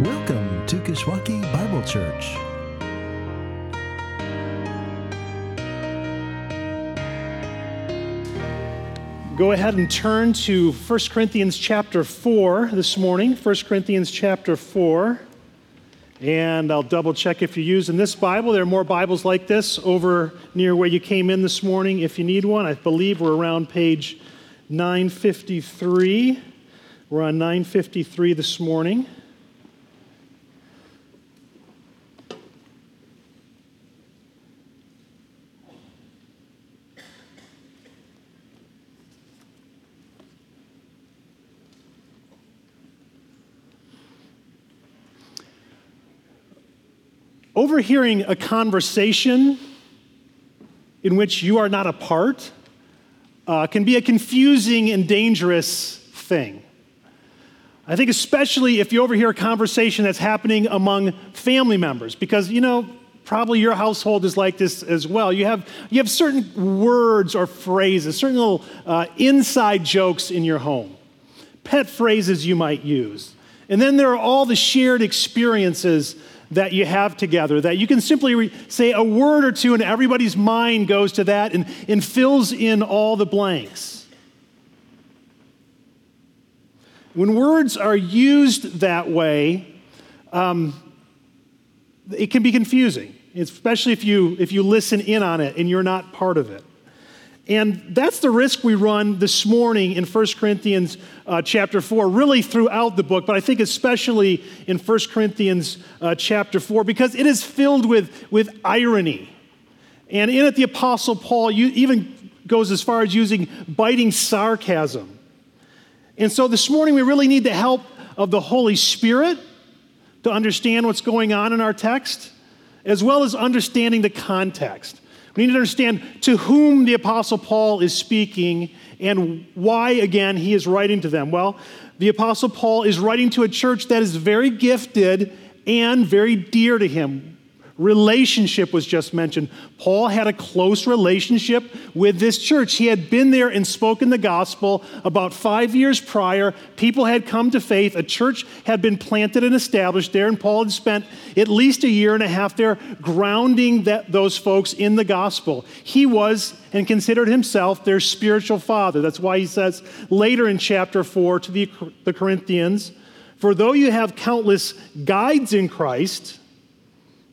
Welcome to Kishwaukee Bible Church. Go ahead and turn to 1 Corinthians chapter 4 this morning. 1 Corinthians chapter 4. And I'll double check if you're using this Bible. There are more Bibles like this over near where you came in this morning if you need one. I believe we're around page 953. We're on 953 this morning. Overhearing a conversation in which you are not a part uh, can be a confusing and dangerous thing. I think, especially if you overhear a conversation that's happening among family members, because, you know, probably your household is like this as well. You have, you have certain words or phrases, certain little uh, inside jokes in your home, pet phrases you might use. And then there are all the shared experiences that you have together, that you can simply re- say a word or two and everybody's mind goes to that and, and fills in all the blanks. When words are used that way, um, it can be confusing, especially if you, if you listen in on it and you're not part of it. And that's the risk we run this morning in 1 Corinthians uh, chapter 4, really throughout the book, but I think especially in 1 Corinthians uh, chapter 4, because it is filled with, with irony. And in it, the Apostle Paul even goes as far as using biting sarcasm. And so this morning, we really need the help of the Holy Spirit to understand what's going on in our text, as well as understanding the context. We need to understand to whom the Apostle Paul is speaking and why, again, he is writing to them. Well, the Apostle Paul is writing to a church that is very gifted and very dear to him. Relationship was just mentioned. Paul had a close relationship with this church. He had been there and spoken the gospel about five years prior. People had come to faith. A church had been planted and established there, and Paul had spent at least a year and a half there grounding that, those folks in the gospel. He was and considered himself their spiritual father. That's why he says later in chapter 4 to the, the Corinthians, For though you have countless guides in Christ,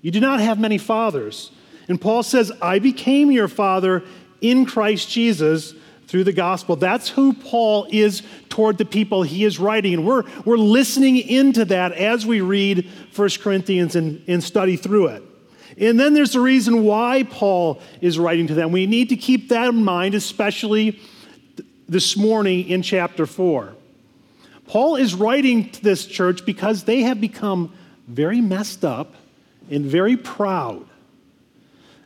you do not have many fathers. And Paul says, I became your father in Christ Jesus through the gospel. That's who Paul is toward the people he is writing. And we're, we're listening into that as we read 1 Corinthians and, and study through it. And then there's the reason why Paul is writing to them. We need to keep that in mind, especially this morning in chapter 4. Paul is writing to this church because they have become very messed up and very proud.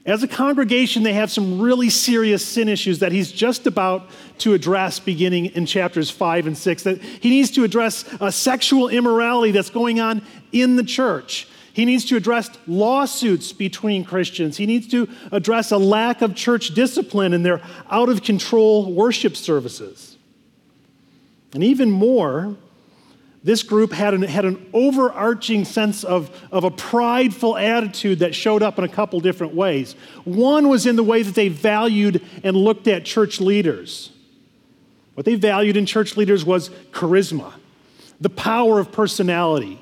As a congregation, they have some really serious sin issues that he's just about to address beginning in chapters 5 and 6. That he needs to address a sexual immorality that's going on in the church. He needs to address lawsuits between Christians. He needs to address a lack of church discipline and their out of control worship services. And even more, this group had an, had an overarching sense of, of a prideful attitude that showed up in a couple different ways. One was in the way that they valued and looked at church leaders. What they valued in church leaders was charisma, the power of personality,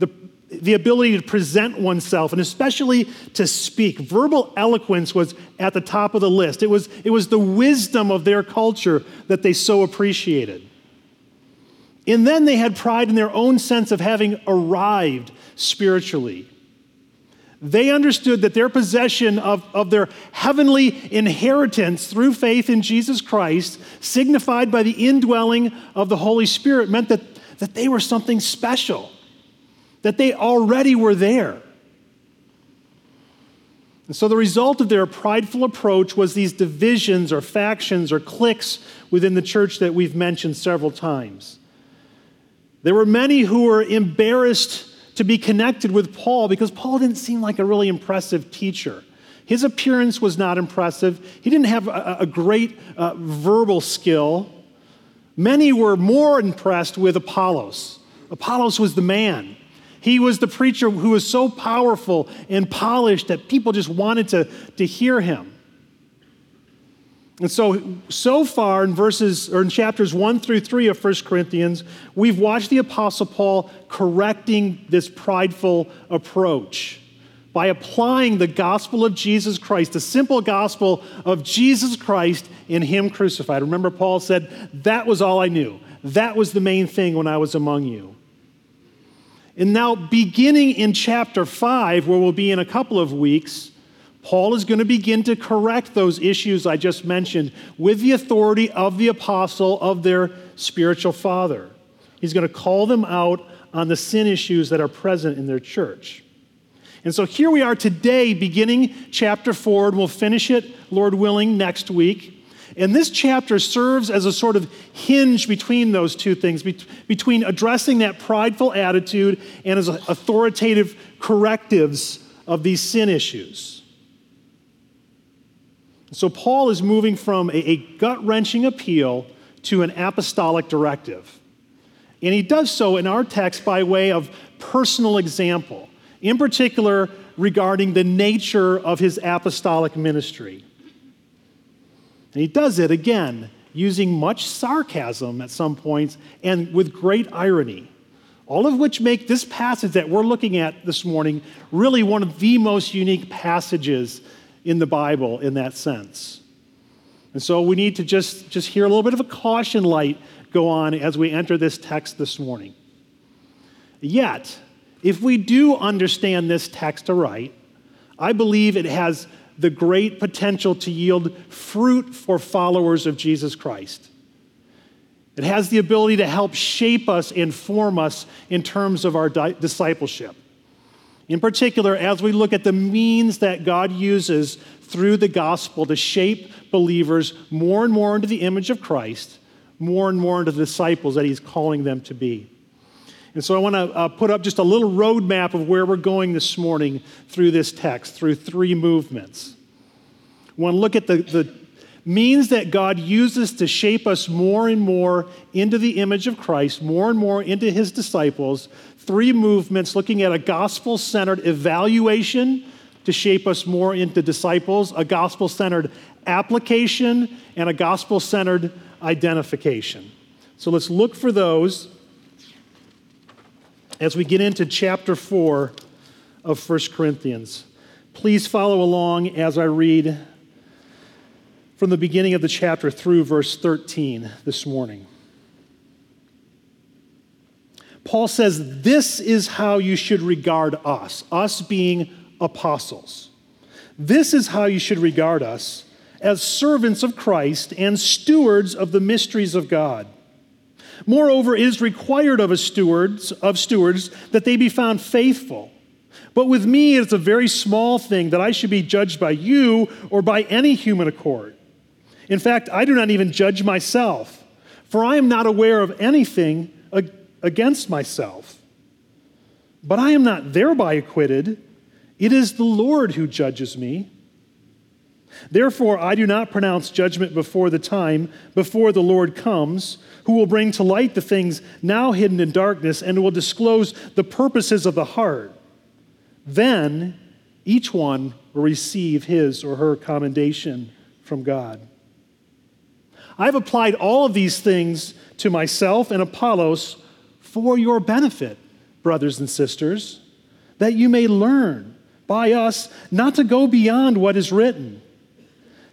the, the ability to present oneself, and especially to speak. Verbal eloquence was at the top of the list. It was, it was the wisdom of their culture that they so appreciated. And then they had pride in their own sense of having arrived spiritually. They understood that their possession of, of their heavenly inheritance through faith in Jesus Christ, signified by the indwelling of the Holy Spirit, meant that, that they were something special, that they already were there. And so the result of their prideful approach was these divisions or factions or cliques within the church that we've mentioned several times. There were many who were embarrassed to be connected with Paul because Paul didn't seem like a really impressive teacher. His appearance was not impressive. He didn't have a, a great uh, verbal skill. Many were more impressed with Apollos Apollos was the man. He was the preacher who was so powerful and polished that people just wanted to, to hear him. And so, so far in verses or in chapters one through three of 1 Corinthians, we've watched the Apostle Paul correcting this prideful approach by applying the gospel of Jesus Christ, the simple gospel of Jesus Christ in Him crucified. Remember, Paul said, That was all I knew. That was the main thing when I was among you. And now, beginning in chapter 5, where we'll be in a couple of weeks, Paul is going to begin to correct those issues I just mentioned with the authority of the apostle of their spiritual father. He's going to call them out on the sin issues that are present in their church. And so here we are today, beginning chapter 4, and we'll finish it, Lord willing, next week. And this chapter serves as a sort of hinge between those two things, between addressing that prideful attitude and as authoritative correctives of these sin issues. So Paul is moving from a, a gut wrenching appeal to an apostolic directive. And he does so in our text by way of personal example, in particular regarding the nature of his apostolic ministry. And he does it again using much sarcasm at some points and with great irony. All of which make this passage that we're looking at this morning really one of the most unique passages in the Bible in that sense. And so we need to just, just hear a little bit of a caution light go on as we enter this text this morning. Yet, if we do understand this text aright, I believe it has the great potential to yield fruit for followers of Jesus Christ. It has the ability to help shape us and form us in terms of our di- discipleship. In particular, as we look at the means that God uses through the gospel to shape believers more and more into the image of Christ, more and more into the disciples that He's calling them to be. And so I want to uh, put up just a little roadmap of where we're going this morning through this text, through three movements. We want to look at the, the means that God uses to shape us more and more into the image of Christ, more and more into his disciples. Three movements looking at a gospel centered evaluation to shape us more into disciples, a gospel centered application, and a gospel centered identification. So let's look for those as we get into chapter 4 of 1 Corinthians. Please follow along as I read from the beginning of the chapter through verse 13 this morning. Paul says, This is how you should regard us, us being apostles. This is how you should regard us as servants of Christ and stewards of the mysteries of God. Moreover, it is required of a stewards of stewards that they be found faithful. But with me, it's a very small thing that I should be judged by you or by any human accord. In fact, I do not even judge myself, for I am not aware of anything against myself. But I am not thereby acquitted. It is the Lord who judges me. Therefore, I do not pronounce judgment before the time, before the Lord comes who will bring to light the things now hidden in darkness and will disclose the purposes of the heart. Then each one will receive his or her commendation from God. I've applied all of these things to myself and Apollos for your benefit, brothers and sisters, that you may learn by us not to go beyond what is written,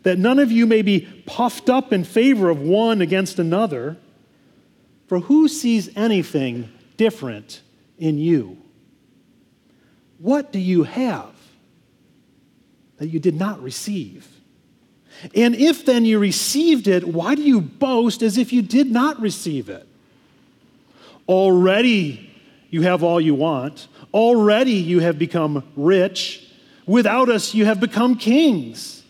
that none of you may be puffed up in favor of one against another. For who sees anything different in you? What do you have that you did not receive? And if then you received it, why do you boast as if you did not receive it? Already you have all you want. Already you have become rich. Without us, you have become kings.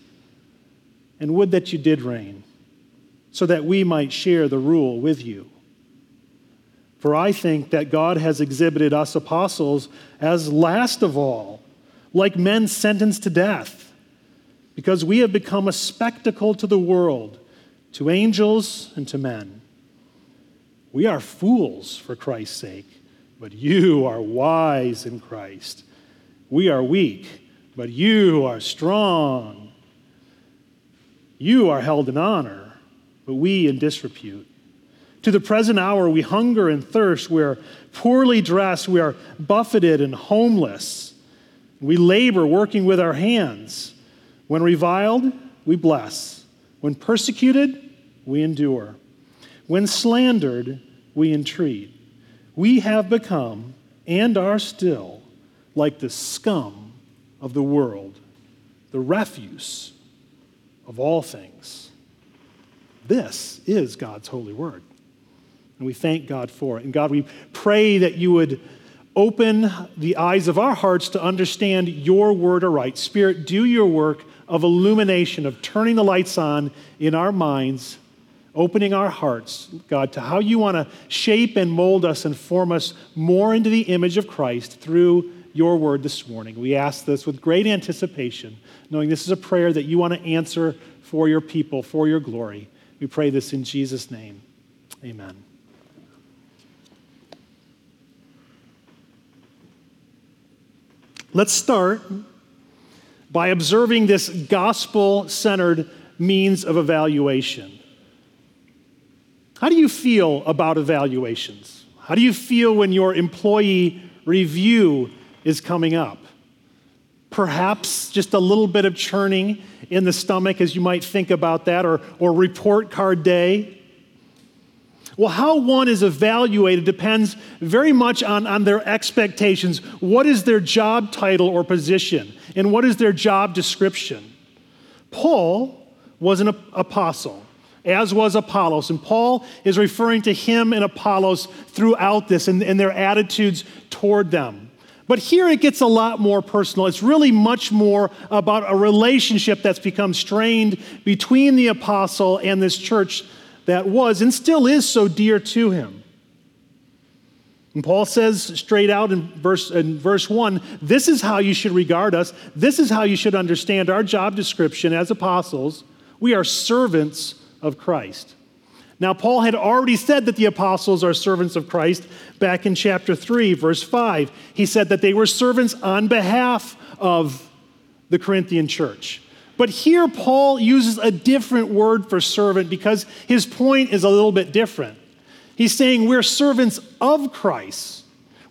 And would that you did reign, so that we might share the rule with you. For I think that God has exhibited us apostles as last of all, like men sentenced to death, because we have become a spectacle to the world, to angels and to men. We are fools for Christ's sake, but you are wise in Christ. We are weak, but you are strong. You are held in honor, but we in disrepute. To the present hour, we hunger and thirst. We are poorly dressed. We are buffeted and homeless. We labor working with our hands. When reviled, we bless. When persecuted, we endure. When slandered, we entreat. We have become and are still like the scum of the world, the refuse of all things. This is God's holy word. And we thank God for it. And God, we pray that you would open the eyes of our hearts to understand your word aright. Spirit, do your work of illumination, of turning the lights on in our minds, opening our hearts, God, to how you want to shape and mold us and form us more into the image of Christ through your word this morning. We ask this with great anticipation, knowing this is a prayer that you want to answer for your people, for your glory. We pray this in Jesus' name. Amen. Let's start by observing this gospel centered means of evaluation. How do you feel about evaluations? How do you feel when your employee review is coming up? Perhaps just a little bit of churning in the stomach as you might think about that, or, or report card day. Well, how one is evaluated depends very much on, on their expectations. What is their job title or position? And what is their job description? Paul was an apostle, as was Apollos. And Paul is referring to him and Apollos throughout this and, and their attitudes toward them. But here it gets a lot more personal. It's really much more about a relationship that's become strained between the apostle and this church that was and still is so dear to him. And Paul says straight out in verse, in verse 1 this is how you should regard us. This is how you should understand our job description as apostles. We are servants of Christ. Now, Paul had already said that the apostles are servants of Christ back in chapter 3, verse 5. He said that they were servants on behalf of the Corinthian church. But here, Paul uses a different word for servant because his point is a little bit different. He's saying we're servants of Christ.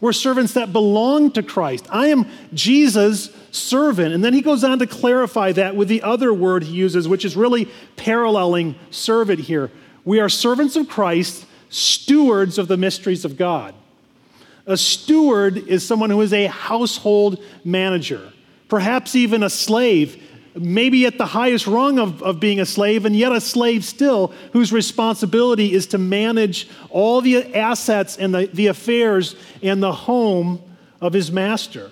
We're servants that belong to Christ. I am Jesus' servant. And then he goes on to clarify that with the other word he uses, which is really paralleling servant here. We are servants of Christ, stewards of the mysteries of God. A steward is someone who is a household manager, perhaps even a slave maybe at the highest rung of, of being a slave, and yet a slave still, whose responsibility is to manage all the assets and the, the affairs and the home of his master.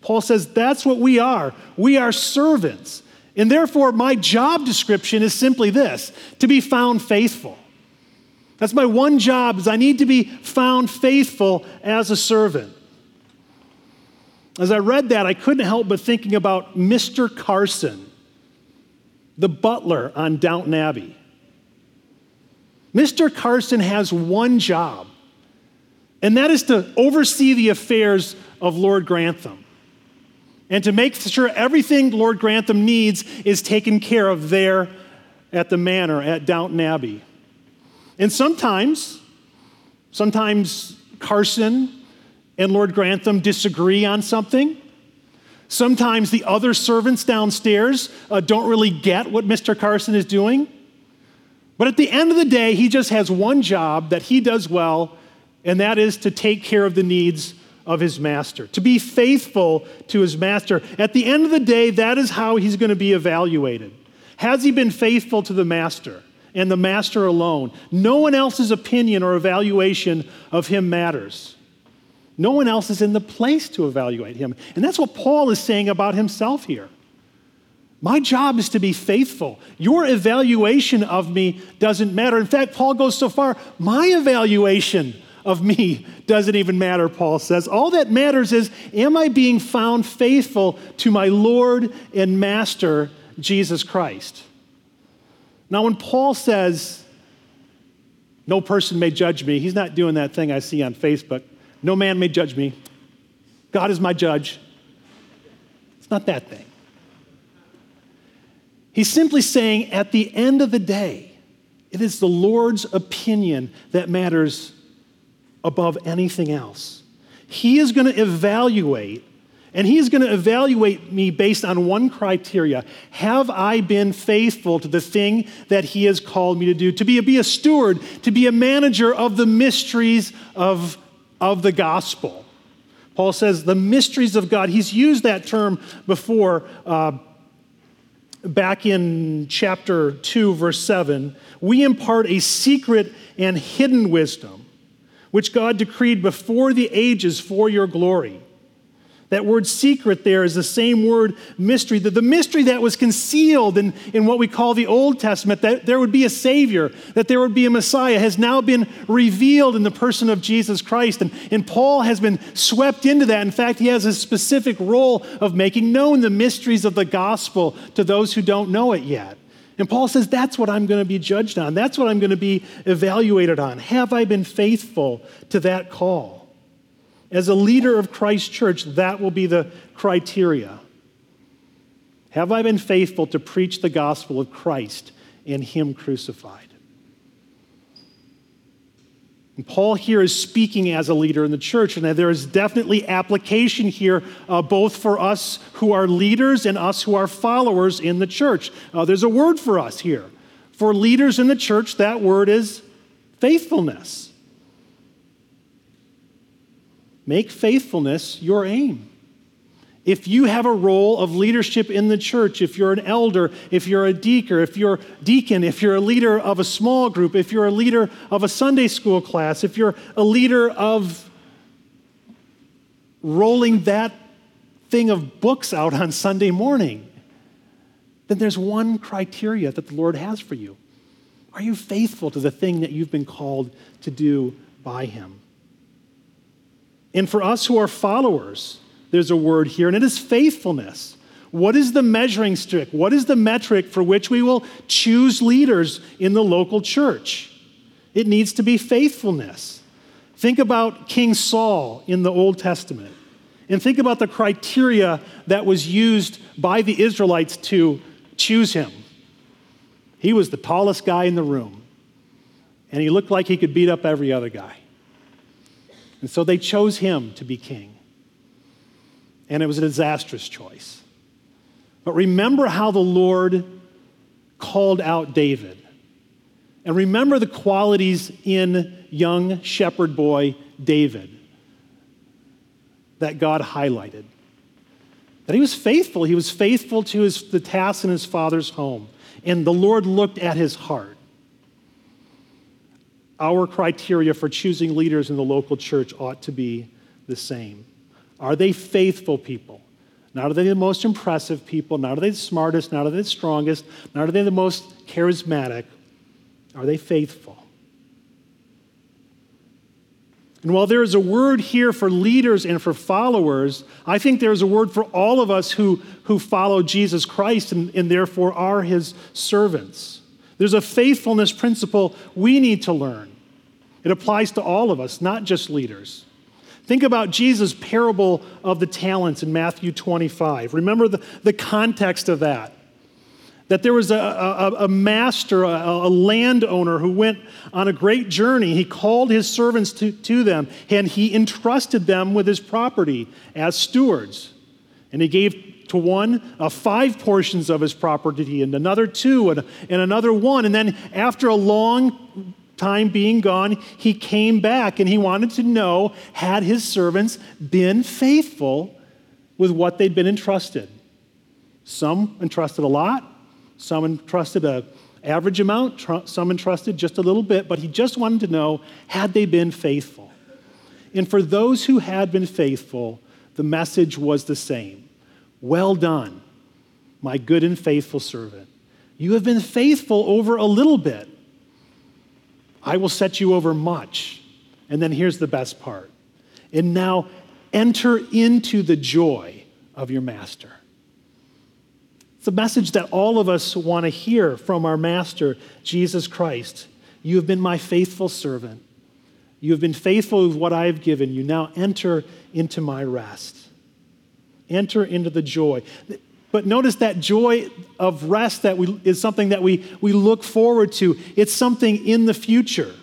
Paul says that's what we are. We are servants. And therefore, my job description is simply this to be found faithful. That's my one job is I need to be found faithful as a servant. As I read that, I couldn't help but thinking about Mr. Carson, the butler on Downton Abbey. Mr. Carson has one job, and that is to oversee the affairs of Lord Grantham and to make sure everything Lord Grantham needs is taken care of there at the manor at Downton Abbey. And sometimes, sometimes Carson and Lord Grantham disagree on something. Sometimes the other servants downstairs uh, don't really get what Mr. Carson is doing. But at the end of the day, he just has one job that he does well, and that is to take care of the needs of his master, to be faithful to his master. At the end of the day, that is how he's going to be evaluated. Has he been faithful to the master and the master alone? No one else's opinion or evaluation of him matters. No one else is in the place to evaluate him. And that's what Paul is saying about himself here. My job is to be faithful. Your evaluation of me doesn't matter. In fact, Paul goes so far, my evaluation of me doesn't even matter, Paul says. All that matters is, am I being found faithful to my Lord and Master, Jesus Christ? Now, when Paul says, no person may judge me, he's not doing that thing I see on Facebook No man may judge me. God is my judge. It's not that thing. He's simply saying at the end of the day, it is the Lord's opinion that matters above anything else. He is going to evaluate, and He is going to evaluate me based on one criteria Have I been faithful to the thing that He has called me to do? To be a, be a steward, to be a manager of the mysteries of, of the gospel. Paul says the mysteries of God. He's used that term before. Uh, back in chapter 2, verse 7, we impart a secret and hidden wisdom which God decreed before the ages for your glory. That word secret there is the same word mystery. The, the mystery that was concealed in, in what we call the Old Testament, that there would be a Savior, that there would be a Messiah, has now been revealed in the person of Jesus Christ. And, and Paul has been swept into that. In fact, he has a specific role of making known the mysteries of the gospel to those who don't know it yet. And Paul says, That's what I'm going to be judged on. That's what I'm going to be evaluated on. Have I been faithful to that call? As a leader of Christ's church, that will be the criteria. Have I been faithful to preach the gospel of Christ and Him crucified? And Paul here is speaking as a leader in the church, and there is definitely application here, uh, both for us who are leaders and us who are followers in the church. Uh, there's a word for us here. For leaders in the church, that word is faithfulness. Make faithfulness your aim. If you have a role of leadership in the church, if you're an elder, if you're a deacon, if you're deacon, if you're a leader of a small group, if you're a leader of a Sunday school class, if you're a leader of rolling that thing of books out on Sunday morning, then there's one criteria that the Lord has for you. Are you faithful to the thing that you've been called to do by Him? And for us who are followers, there's a word here, and it is faithfulness. What is the measuring stick? What is the metric for which we will choose leaders in the local church? It needs to be faithfulness. Think about King Saul in the Old Testament, and think about the criteria that was used by the Israelites to choose him. He was the tallest guy in the room, and he looked like he could beat up every other guy. And so they chose him to be king and it was a disastrous choice. But remember how the Lord called out David. And remember the qualities in young shepherd boy David that God highlighted. That he was faithful. He was faithful to his, the tasks in his father's home. And the Lord looked at his heart. Our criteria for choosing leaders in the local church ought to be the same. Are they faithful people? Not are they the most impressive people, not are they the smartest, not are they the strongest, not are they the most charismatic. Are they faithful? And while there is a word here for leaders and for followers, I think there is a word for all of us who, who follow Jesus Christ and, and therefore are his servants. There's a faithfulness principle we need to learn. It applies to all of us, not just leaders. Think about Jesus' parable of the talents in Matthew 25. Remember the, the context of that. That there was a, a, a master, a, a, landowner who went on a great journey. He called his servants to, to them and he entrusted them with his property as stewards. And he gave to one uh, five portions of his property, and another two, and, and another one. And then, after a long time being gone, he came back and he wanted to know had his servants been faithful with what they'd been entrusted. Some entrusted a lot, some entrusted a average amount, tr- some entrusted just a little bit, but he just wanted to know had they been faithful. And for those who had been faithful, the message was the same. Well done, my good and faithful servant. You have been faithful over a little bit. I will set you over much. And then here's the best part. And now enter into the joy of your master. It's a message that all of us want to hear from our master, Jesus Christ. You have been my faithful servant. You have been faithful with what I have given you. Now enter into my rest. Enter into the joy. But notice that joy of rest that we, is something that we, we look forward to. It's something in the future.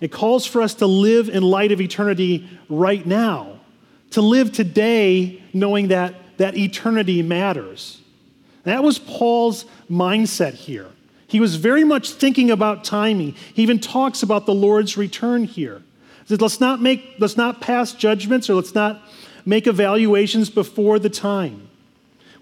It calls for us to live in light of eternity right now, to live today knowing that, that eternity matters. That was Paul's mindset here. He was very much thinking about timing. He even talks about the Lord's return here. He says, let's not make, let's not pass judgments or let's not make evaluations before the time.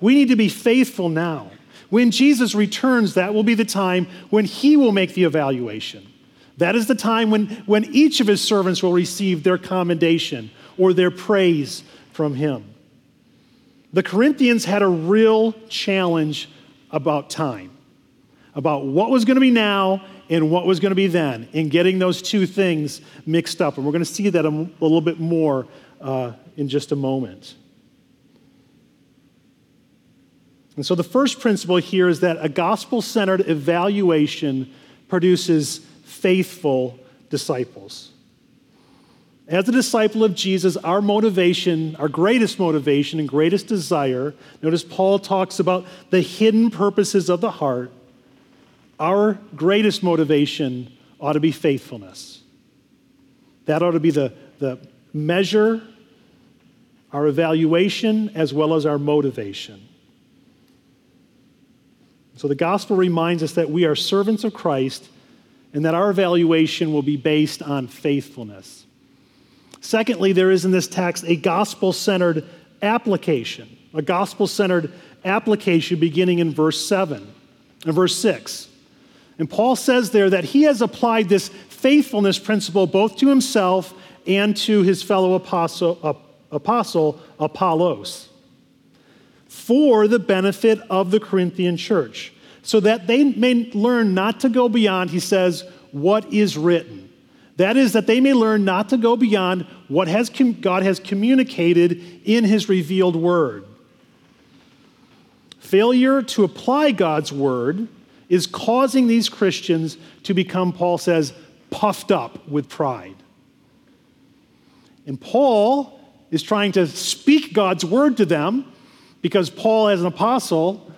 We need to be faithful now. When Jesus returns, that will be the time when he will make the evaluation. That is the time when, when each of his servants will receive their commendation or their praise from him. The Corinthians had a real challenge about time, about what was going to be now and what was going to be then, in getting those two things mixed up. And we're going to see that a, a little bit more uh, in just a moment. And so the first principle here is that a gospel centered evaluation produces faithful disciples. As a disciple of Jesus, our motivation, our greatest motivation and greatest desire, notice Paul talks about the hidden purposes of the heart. Our greatest motivation ought to be faithfulness. That ought to be the, the measure, our evaluation, as well as our motivation. So the gospel reminds us that we are servants of Christ and that our evaluation will be based on faithfulness. Secondly, there is in this text a gospel centered application, a gospel centered application beginning in verse 7 and verse 6. And Paul says there that he has applied this faithfulness principle both to himself and to his fellow apostle, uh, apostle Apollos for the benefit of the Corinthian church, so that they may learn not to go beyond, he says, what is written. That is, that they may learn not to go beyond what has com- God has communicated in his revealed word. Failure to apply God's word is causing these Christians to become, Paul says, puffed up with pride. And Paul is trying to speak God's word to them because Paul, as an apostle,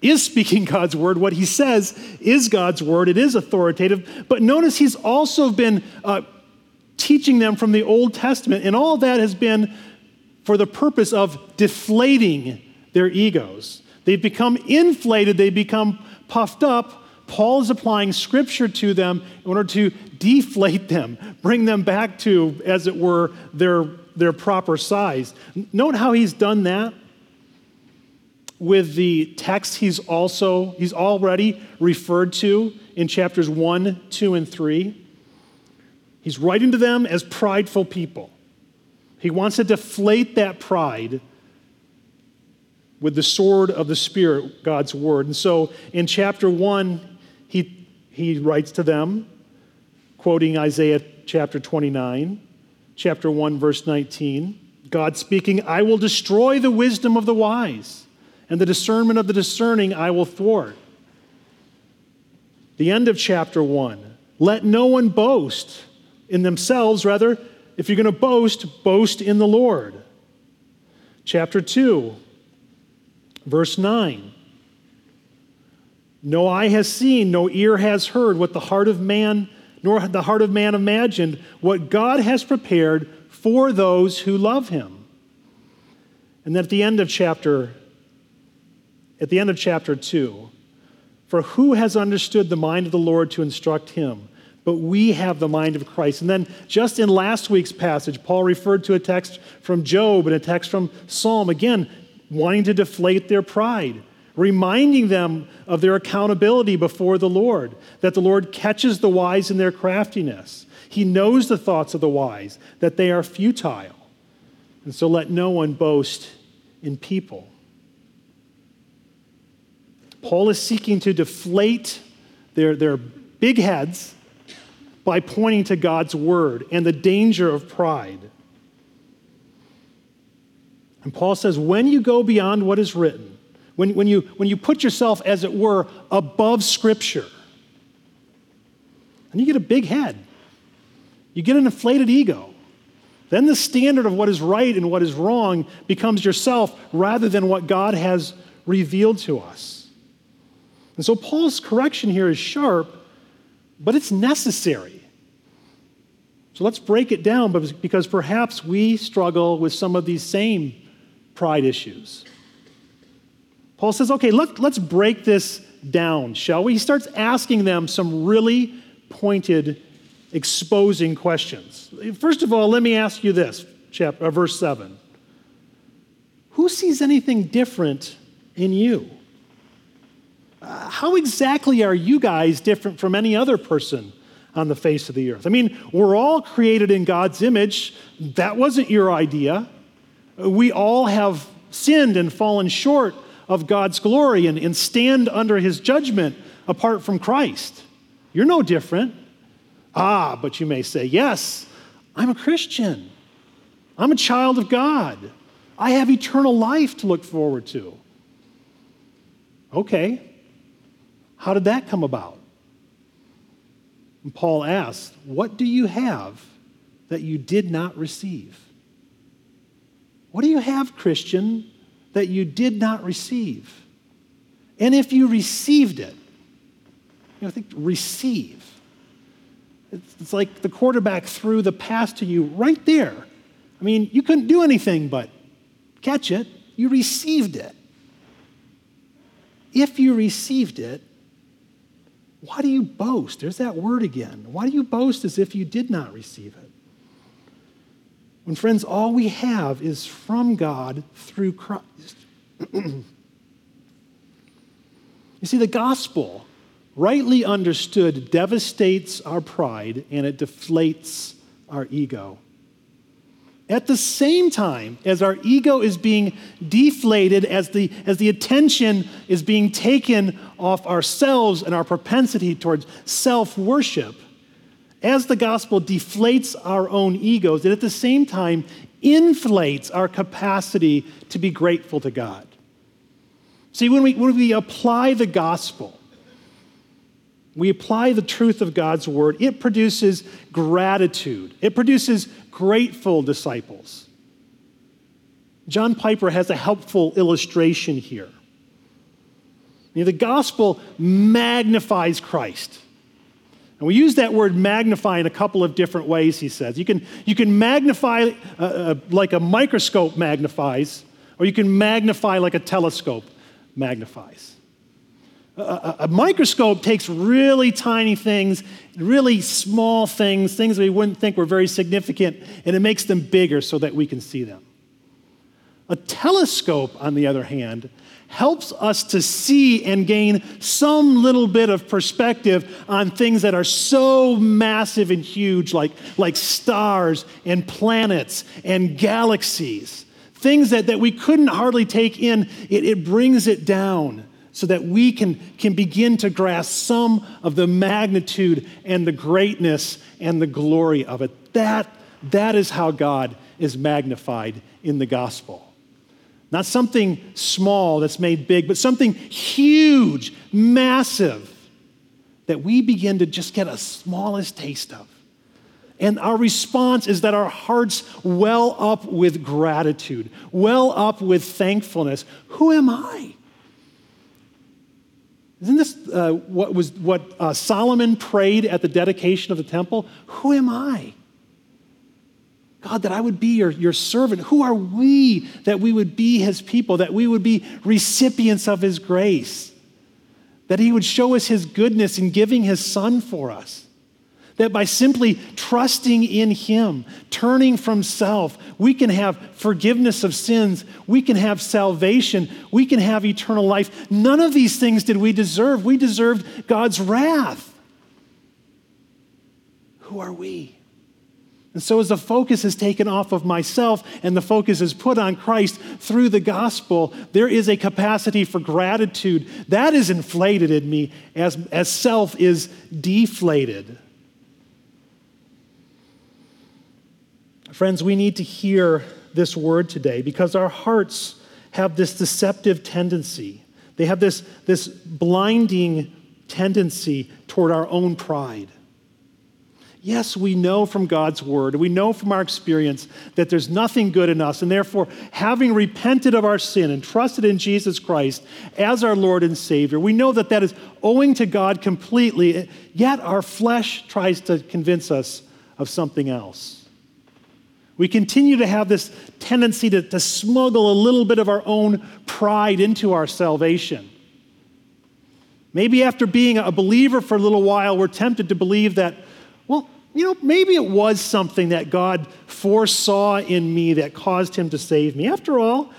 is speaking God's word. What he says is God's word, it is authoritative. But notice he's also been uh, teaching them from the Old Testament, and all that has been for the purpose of deflating their egos. They've become inflated, they become puffed up. Paul is applying scripture to them in order to deflate them, bring them back to, as it were, their, their proper size. Note how he's done that with the text he's also he's already referred to in chapters 1 2 and 3 he's writing to them as prideful people. He wants to deflate that pride with the sword of the spirit god's word. And so in chapter 1 he he writes to them quoting isaiah chapter 29 chapter 1 verse 19 god speaking i will destroy the wisdom of the wise and the discernment of the discerning I will thwart. The end of chapter 1. Let no one boast in themselves, rather, if you're going to boast, boast in the Lord. Chapter 2, verse 9. No eye has seen, no ear has heard what the heart of man, nor the heart of man imagined, what God has prepared for those who love him. And then at the end of chapter at the end of chapter 2 For who has understood the mind of the Lord to instruct him? But we have the mind of Christ. And then, just in last week's passage, Paul referred to a text from Job and a text from Psalm, again, wanting to deflate their pride, reminding them of their accountability before the Lord, that the Lord catches the wise in their craftiness. He knows the thoughts of the wise, that they are futile. And so let no one boast in people. Paul is seeking to deflate their, their big heads by pointing to God's word and the danger of pride. And Paul says, when you go beyond what is written, when, when, you, when you put yourself, as it were, above Scripture, and you get a big head. You get an inflated ego. Then the standard of what is right and what is wrong becomes yourself rather than what God has revealed to us. And so Paul's correction here is sharp, but it's necessary. So let's break it down because perhaps we struggle with some of these same pride issues. Paul says, okay, let, let's break this down, shall we? He starts asking them some really pointed, exposing questions. First of all, let me ask you this, chapter, uh, verse 7. Who sees anything different in you? Uh, how exactly are you guys different from any other person on the face of the earth? I mean, we're all created in God's image. That wasn't your idea. We all have sinned and fallen short of God's glory and, and stand under his judgment apart from Christ. You're no different. Ah, but you may say, yes, I'm a Christian. I'm a child of God. I have eternal life to look forward to. Okay, how did that come about? And Paul asked, What do you have that you did not receive? What do you have, Christian, that you did not receive? And if you received it, you know, I think receive. It's, it's like the quarterback threw the pass to you right there. I mean, you couldn't do anything but catch it. You received it. If you received it, why do you boast? There's that word again. Why do you boast as if you did not receive it? When, friends, all we have is from God through Christ. you see, the gospel, rightly understood, devastates our pride and it deflates our ego. At the same time as our ego is being deflated, as the, as the attention is being taken off ourselves and our propensity towards self worship, as the gospel deflates our own egos, it at the same time inflates our capacity to be grateful to God. See, when we, when we apply the gospel, we apply the truth of God's word, it produces gratitude, it produces grateful disciples. John Piper has a helpful illustration here. You know, the gospel magnifies Christ. And we use that word magnify in a couple of different ways, he says. You can, you can magnify uh, uh, like a microscope magnifies, or you can magnify like a telescope magnifies. A, a, a microscope takes really tiny things, really small things, things we wouldn't think were very significant, and it makes them bigger so that we can see them. A telescope, on the other hand, helps us to see and gain some little bit of perspective on things that are so massive and huge, like, like stars and planets and galaxies. Things that, that we couldn't hardly take in, it, it brings it down so that we can, can begin to grasp some of the magnitude and the greatness and the glory of it. That, that is how God is magnified in the gospel. Not something small that's made big, but something huge, massive, that we begin to just get a smallest taste of. And our response is that our hearts well up with gratitude, well up with thankfulness. Who am I? Isn't this uh, what, was, what uh, Solomon prayed at the dedication of the temple? Who am I? God, that I would be your, your servant. Who are we that we would be his people, that we would be recipients of his grace, that he would show us his goodness in giving his son for us? That by simply trusting in him, turning from self, we can have forgiveness of sins, we can have salvation, we can have eternal life. None of these things did we deserve. We deserved God's wrath. Who are we? And so, as the focus is taken off of myself and the focus is put on Christ through the gospel, there is a capacity for gratitude that is inflated in me as, as self is deflated. Friends, we need to hear this word today because our hearts have this deceptive tendency. They have this, this blinding tendency toward our own pride. Yes, we know from God's word, we know from our experience that there's nothing good in us, and therefore, having repented of our sin and trusted in Jesus Christ as our Lord and Savior, we know that that is owing to God completely, yet our flesh tries to convince us of something else. We continue to have this tendency to, to smuggle a little bit of our own pride into our salvation. Maybe after being a believer for a little while, we're tempted to believe that, you know, maybe it was something that God foresaw in me that caused him to save me. After all,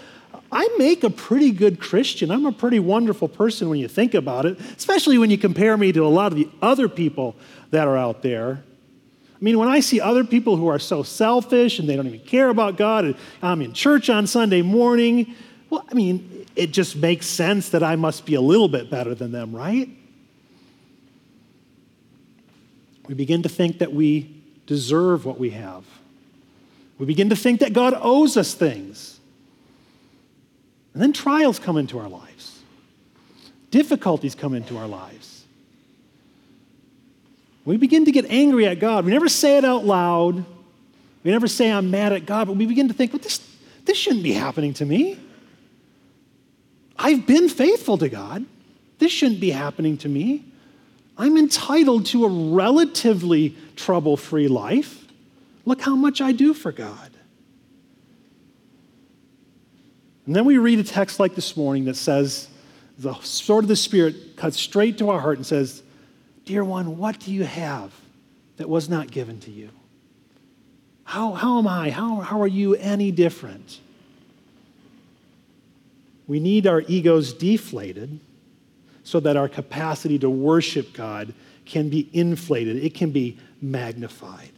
I make a pretty good Christian. I'm a pretty wonderful person when you think about it, especially when you compare me to a lot of the other people that are out there. I mean, when I see other people who are so selfish and they don't even care about God, and I'm in church on Sunday morning, well, I mean, it just makes sense that I must be a little bit better than them, right? We begin to think that we deserve what we have. We begin to think that God owes us things. And then trials come into our lives, difficulties come into our lives. We begin to get angry at God. We never say it out loud. We never say, I'm mad at God, but we begin to think, well, this, this shouldn't be happening to me. I've been faithful to God. This shouldn't be happening to me. I'm entitled to a relatively trouble free life. Look how much I do for God. And then we read a text like this morning that says, the sword of the Spirit cuts straight to our heart and says, Dear one, what do you have that was not given to you? How, how am I? How, how are you any different? We need our egos deflated so that our capacity to worship God can be inflated, it can be magnified.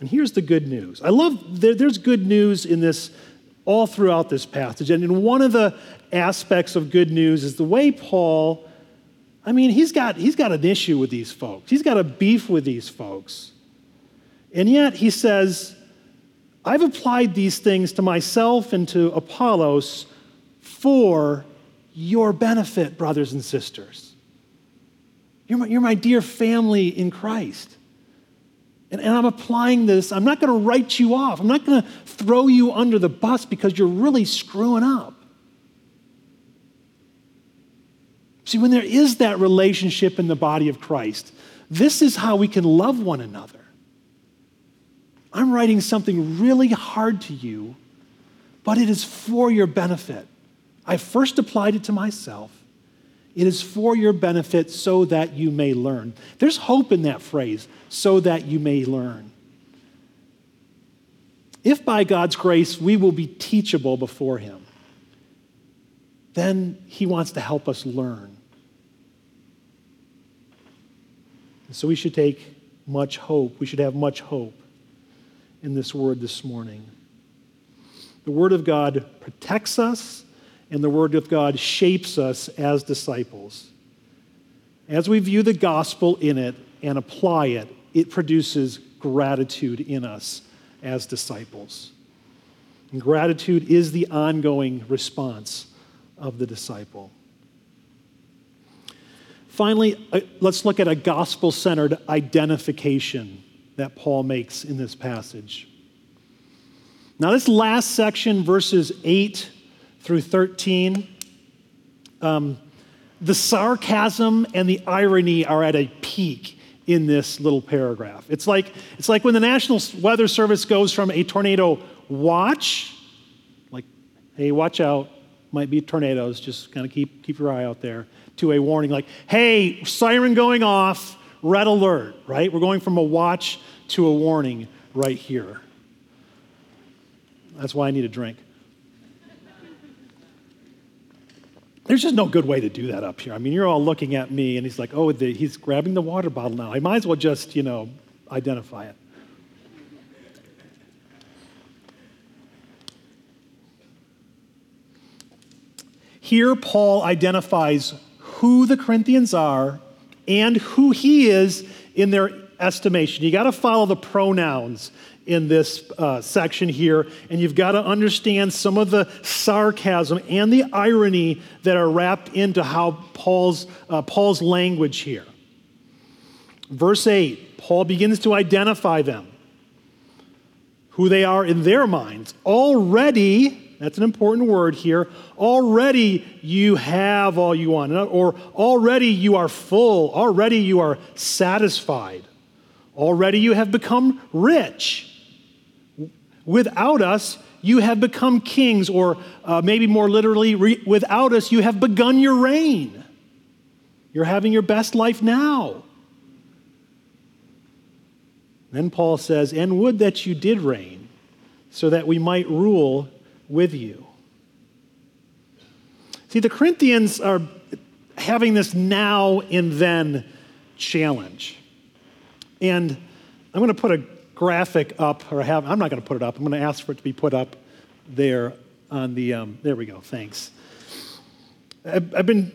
And here's the good news. I love, there, there's good news in this all throughout this passage. And one of the aspects of good news is the way Paul I mean, he's got, he's got an issue with these folks, he's got a beef with these folks. And yet he says, I've applied these things to myself and to Apollos for your benefit, brothers and sisters. You're my, you're my dear family in Christ. And, and I'm applying this. I'm not going to write you off. I'm not going to throw you under the bus because you're really screwing up. See, when there is that relationship in the body of Christ, this is how we can love one another. I'm writing something really hard to you, but it is for your benefit. I first applied it to myself. It is for your benefit so that you may learn. There's hope in that phrase, so that you may learn. If by God's grace we will be teachable before Him, then He wants to help us learn. So we should take much hope. We should have much hope in this word this morning. The Word of God protects us, and the Word of God shapes us as disciples. As we view the gospel in it and apply it, it produces gratitude in us as disciples. And gratitude is the ongoing response of the disciple. Finally, uh, let's look at a gospel centered identification that Paul makes in this passage. Now, this last section, verses 8 through 13, um, the sarcasm and the irony are at a peak in this little paragraph. It's like, it's like when the National Weather Service goes from a tornado watch, like, hey, watch out, might be tornadoes, just kind of keep, keep your eye out there, to a warning like, hey, siren going off, red alert, right? We're going from a watch to a warning right here. That's why I need a drink. There's just no good way to do that up here. I mean, you're all looking at me, and he's like, oh, the, he's grabbing the water bottle now. I might as well just, you know, identify it. Here, Paul identifies who the Corinthians are and who he is in their estimation. You got to follow the pronouns in this uh, section here, and you've got to understand some of the sarcasm and the irony that are wrapped into how Paul's, uh, Paul's language here. Verse 8, Paul begins to identify them, who they are in their minds. Already, that's an important word here, already you have all you want, or already you are full, already you are satisfied, already you have become rich. Without us, you have become kings, or uh, maybe more literally, re- without us, you have begun your reign. You're having your best life now. Then Paul says, And would that you did reign, so that we might rule with you. See, the Corinthians are having this now and then challenge. And I'm going to put a graphic up, or have, I'm not going to put it up. I'm going to ask for it to be put up there on the, um, there we go, thanks. I've, I've been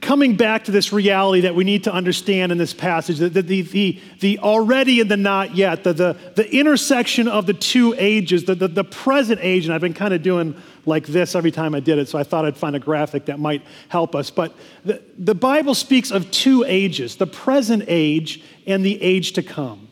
coming back to this reality that we need to understand in this passage the, the, the, the already and the not yet, the, the, the intersection of the two ages, the, the, the present age, and I've been kind of doing like this every time I did it, so I thought I'd find a graphic that might help us. But the, the Bible speaks of two ages the present age and the age to come.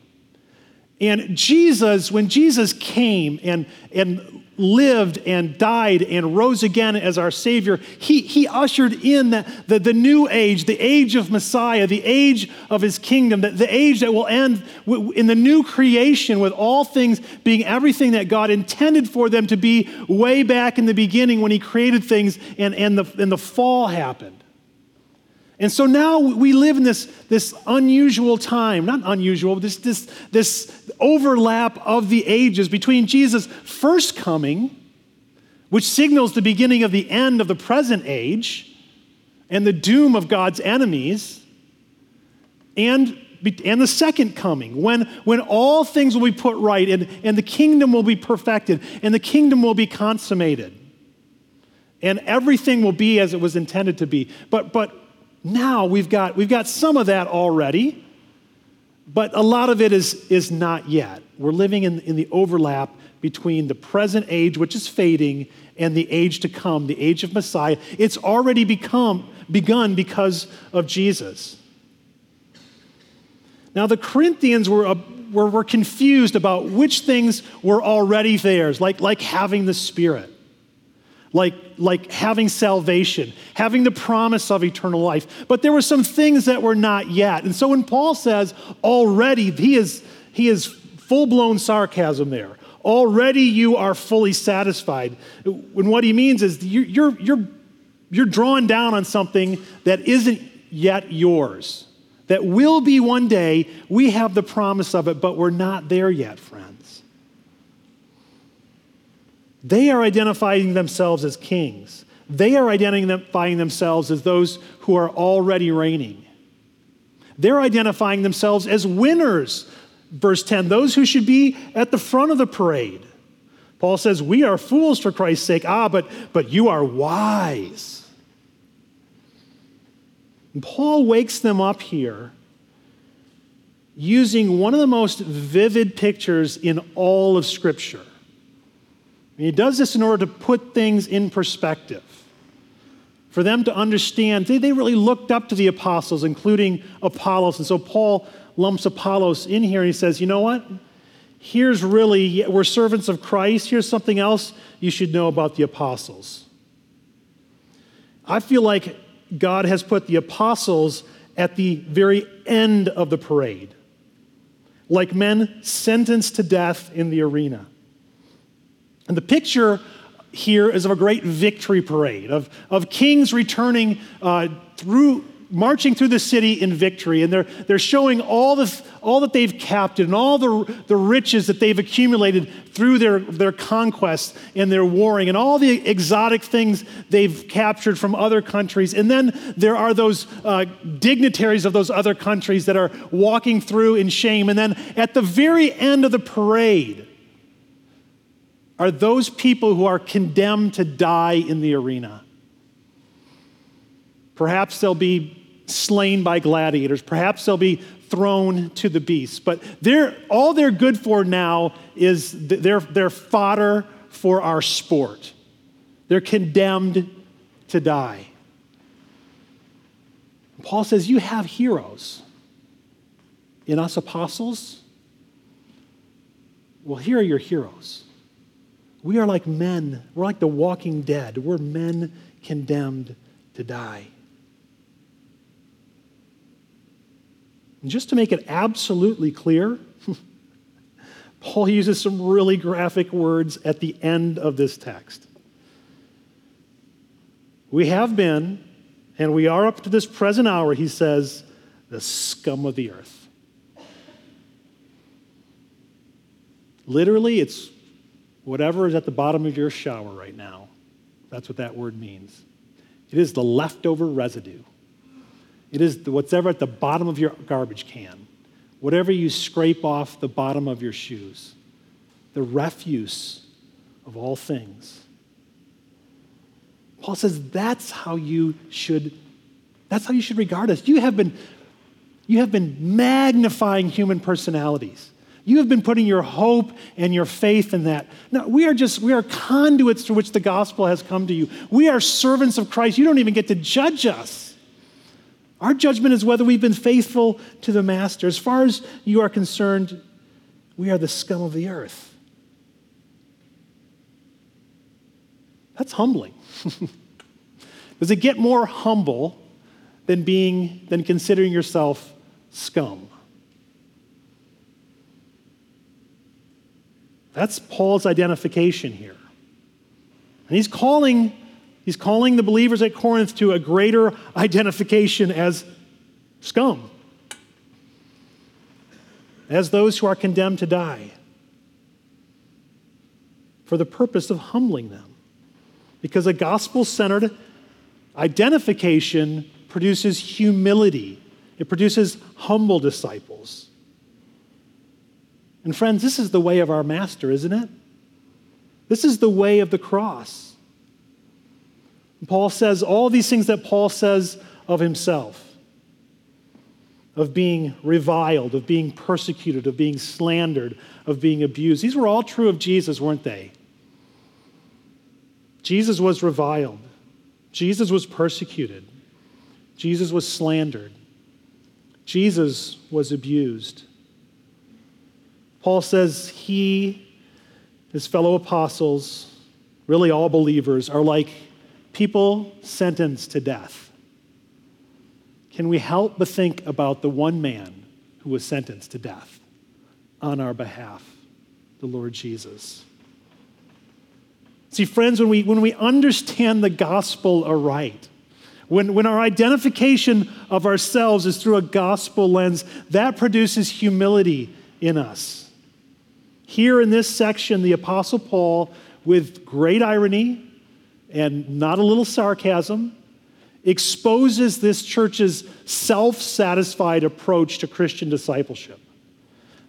And Jesus, when Jesus came and, and lived and died and rose again as our Savior, he, he ushered in the, the, the, new age, the age of Messiah, the age of His kingdom, the, the age that will end in the new creation with all things being everything that God intended for them to be way back in the beginning when He created things and, and, the, and the fall happened. And so now we live in this, this unusual time, not unusual, this, this, this overlap of the ages between Jesus' first coming, which signals the beginning of the end of the present age and the doom of God's enemies, and, and the second coming, when, when all things will be put right and, and the kingdom will be perfected and the kingdom will be consummated. And everything will be as it was intended to be. But, but now we've got, we've got some of that already, but a lot of it is, is not yet. We're living in, in the overlap between the present age, which is fading, and the age to come, the age of Messiah. It's already become, begun because of Jesus. Now, the Corinthians were, uh, were, were confused about which things were already theirs, like, like having the Spirit like, like having salvation, having the promise of eternal life. But there were some things that were not yet. And so when Paul says already, he is, he is full blown sarcasm there. Already you are fully satisfied. And what he means is you're, you're, you're drawn down on something that isn't yet yours, that will be one day. We have the promise of it, but we're not there yet, friends. They are identifying themselves as kings. They are identifying themselves as those who are already reigning. They're identifying themselves as winners. Verse 10 those who should be at the front of the parade. Paul says, We are fools for Christ's sake. Ah, but, but you are wise. And Paul wakes them up here using one of the most vivid pictures in all of Scripture. And he does this in order to put things in perspective. For them to understand, they, they really looked up to the apostles, including Apollos. And so Paul lumps Apollos in here and he says, you know what? Here's really, we're servants of Christ. Here's something else you should know about the apostles. I feel like God has put the apostles at the very end of the parade, like men sentenced to death in the arena. And the picture here is of a great victory parade, of, of kings returning uh, through, marching through the city in victory. And they're, they're showing all, the, all that they've captured and all the, the riches that they've accumulated through their, their conquests and their warring and all the exotic things they've captured from other countries. And then there are those uh, dignitaries of those other countries that are walking through in shame. And then at the very end of the parade, are those people who are condemned to die in the arena. Perhaps they'll be slain by gladiators. Perhaps they'll be thrown to the beasts. But they're, all they're good for now is they're, they're fodder for our sport. They're condemned to die. Paul says, You have heroes. in us apostles? Well, here are your heroes. We are like men. We're like the walking dead. We're men condemned to die. And just to make it absolutely clear, Paul uses some really graphic words at the end of this text. We have been, and we are up to this present hour, he says, the scum of the earth. Literally, it's whatever is at the bottom of your shower right now. That's what that word means. It is the leftover residue. It is whatever at the bottom of your garbage can, whatever you scrape off the bottom of your shoes, the refuse of all things. Paul says that's how you should that's how you should regard us. You have been you have been magnifying human personalities. You have been putting your hope and your faith in that. Now, we are just, we are conduits through which the gospel has come to you. We are servants of Christ. You don't even get to judge us. Our judgment is whether we've been faithful to the Master. As far as you are concerned, we are the scum of the earth. That's humbling. Does it get more humble than being than considering yourself scum? That's Paul's identification here. And he's calling, he's calling the believers at Corinth to a greater identification as scum, as those who are condemned to die, for the purpose of humbling them. Because a gospel centered identification produces humility, it produces humble disciples. And friends, this is the way of our Master, isn't it? This is the way of the cross. Paul says all these things that Paul says of himself of being reviled, of being persecuted, of being slandered, of being abused. These were all true of Jesus, weren't they? Jesus was reviled, Jesus was persecuted, Jesus was slandered, Jesus was abused. Paul says he, his fellow apostles, really all believers, are like people sentenced to death. Can we help but think about the one man who was sentenced to death on our behalf, the Lord Jesus? See, friends, when we, when we understand the gospel aright, when, when our identification of ourselves is through a gospel lens, that produces humility in us. Here in this section, the Apostle Paul, with great irony and not a little sarcasm, exposes this church's self satisfied approach to Christian discipleship.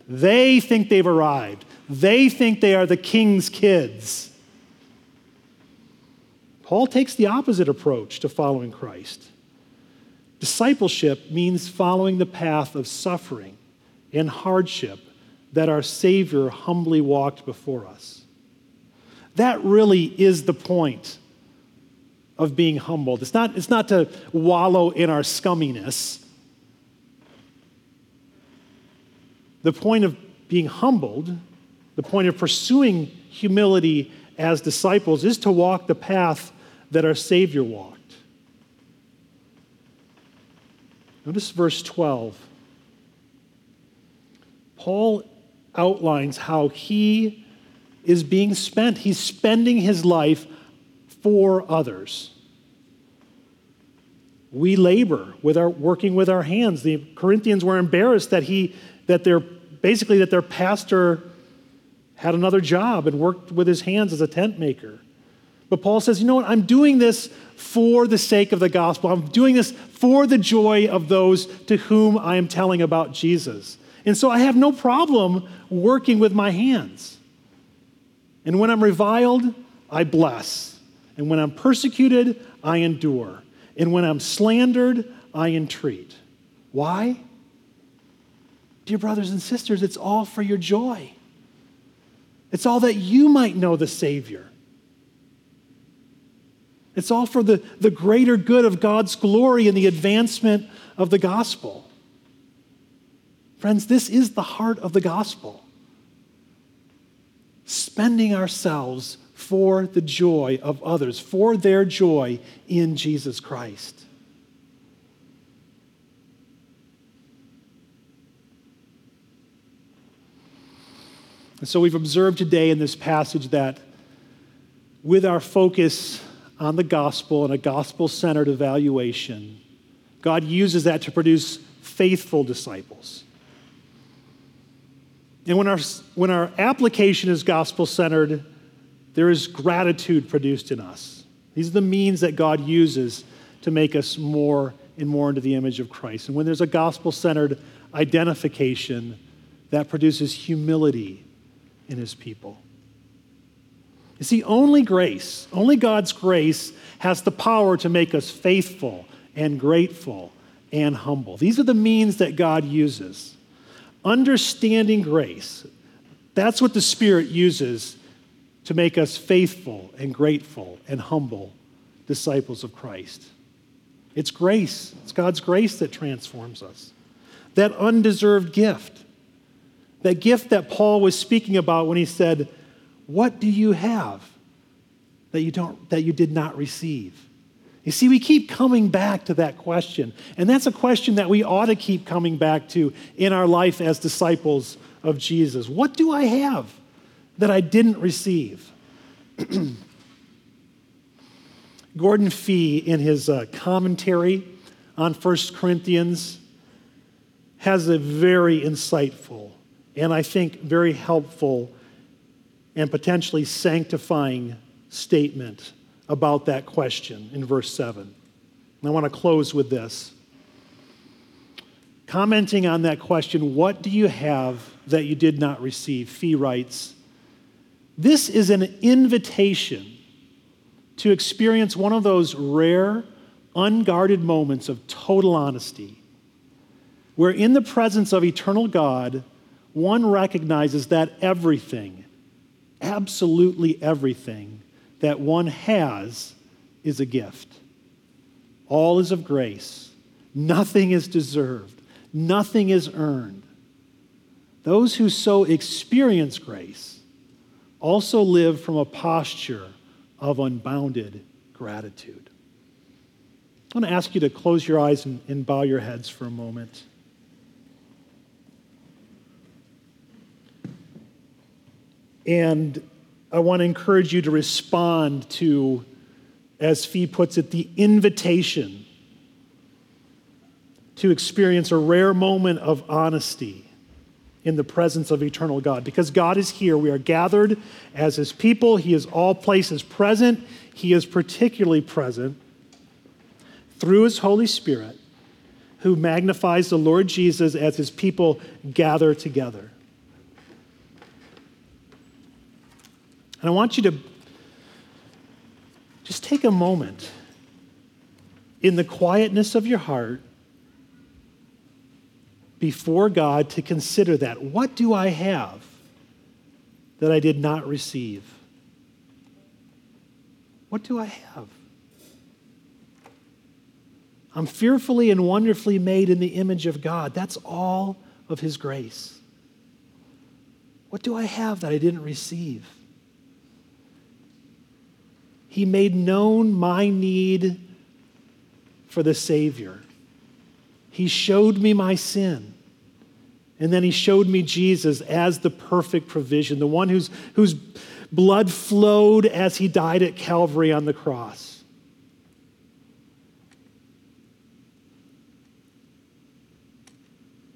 They think they've arrived, they think they are the king's kids. Paul takes the opposite approach to following Christ. Discipleship means following the path of suffering and hardship that our Savior humbly walked before us. That really is the point of being humbled. It's not, it's not to wallow in our scumminess. The point of being humbled, the point of pursuing humility as disciples, is to walk the path that our Savior walked. Notice verse 12. Paul outlines how he is being spent. He's spending his life for others. We labor with our working with our hands. The Corinthians were embarrassed that he that their basically that their pastor had another job and worked with his hands as a tent maker. But Paul says, you know what? I'm doing this for the sake of the gospel. I'm doing this for the joy of those to whom I am telling about Jesus. And so I have no problem working with my hands. And when I'm reviled, I bless. And when I'm persecuted, I endure. And when I'm slandered, I entreat. Why? Dear brothers and sisters, it's all for your joy. It's all that you might know the Savior. It's all for the, the greater good of God's glory and the advancement of the gospel. Friends, this is the heart of the gospel. Spending ourselves for the joy of others, for their joy in Jesus Christ. And so we've observed today in this passage that with our focus on the gospel and a gospel centered evaluation, God uses that to produce faithful disciples. And when our, when our application is gospel centered, there is gratitude produced in us. These are the means that God uses to make us more and more into the image of Christ. And when there's a gospel centered identification, that produces humility in his people. You see, only grace, only God's grace has the power to make us faithful and grateful and humble. These are the means that God uses. Understanding grace, that's what the Spirit uses to make us faithful and grateful and humble disciples of Christ. It's grace, it's God's grace that transforms us. That undeserved gift that gift that Paul was speaking about when he said, What do you have that you, don't, that you did not receive? You see, we keep coming back to that question. And that's a question that we ought to keep coming back to in our life as disciples of Jesus. What do I have that I didn't receive? Gordon Fee, in his uh, commentary on 1 Corinthians, has a very insightful and I think very helpful and potentially sanctifying statement about that question in verse 7. And I want to close with this. Commenting on that question, what do you have that you did not receive? Fee writes, This is an invitation to experience one of those rare, unguarded moments of total honesty, where in the presence of eternal God, one recognizes that everything, absolutely everything that one has is a gift. All is of grace. Nothing is deserved. Nothing is earned. Those who so experience grace also live from a posture of unbounded gratitude. I want to ask you to close your eyes and, and bow your heads for a moment. And I want to encourage you to respond to, as Fee puts it, the invitation to experience a rare moment of honesty in the presence of eternal God. Because God is here. We are gathered as His people. He is all places present. He is particularly present through His Holy Spirit, who magnifies the Lord Jesus as His people gather together. And I want you to just take a moment in the quietness of your heart before God to consider that. What do I have that I did not receive? What do I have? I'm fearfully and wonderfully made in the image of God. That's all of His grace. What do I have that I didn't receive? He made known my need for the Savior. He showed me my sin. And then he showed me Jesus as the perfect provision, the one whose, whose blood flowed as he died at Calvary on the cross.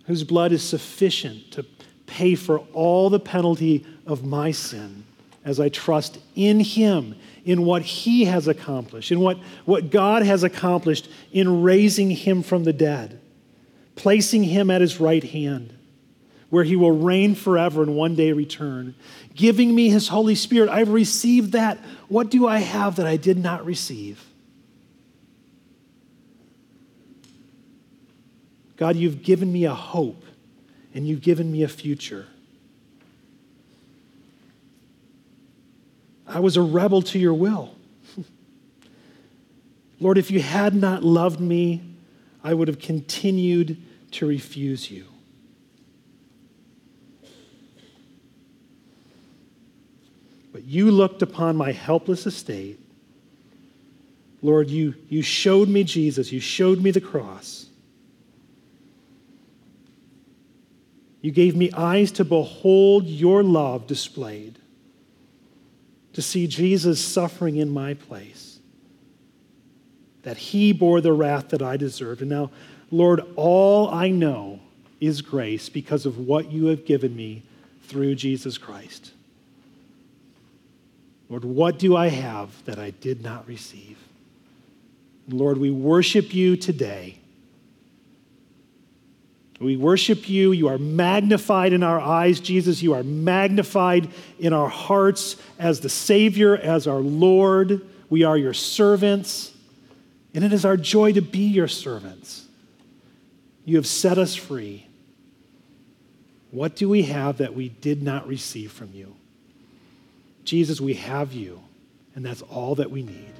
Whose blood is sufficient to pay for all the penalty of my sin as I trust in him in what he has accomplished, in what, what God has accomplished in raising him from the dead, placing him at his right hand, where he will reign forever and one day return, giving me his Holy Spirit. I've received that. What do I have that I did not receive? God, you've given me a hope and you've given me a future. I was a rebel to your will. Lord, if you had not loved me, I would have continued to refuse you. But you looked upon my helpless estate. Lord, you, you showed me Jesus, you showed me the cross. You gave me eyes to behold your love displayed to see Jesus suffering in my place, that he bore the wrath that I deserved. And now, Lord, all I know is grace because of what you have given me through Jesus Christ. Lord, what do I have that I did not receive? Lord, we worship you today. We worship you. You are magnified in our eyes, Jesus. You are magnified in our hearts as the Savior, as our Lord. We are your servants. And it is our joy to be your servants. You have set us free. What do we have that we did not receive from you? Jesus, we have you, and that's all that we need.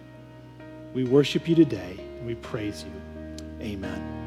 We worship you today, and we praise you. Amen.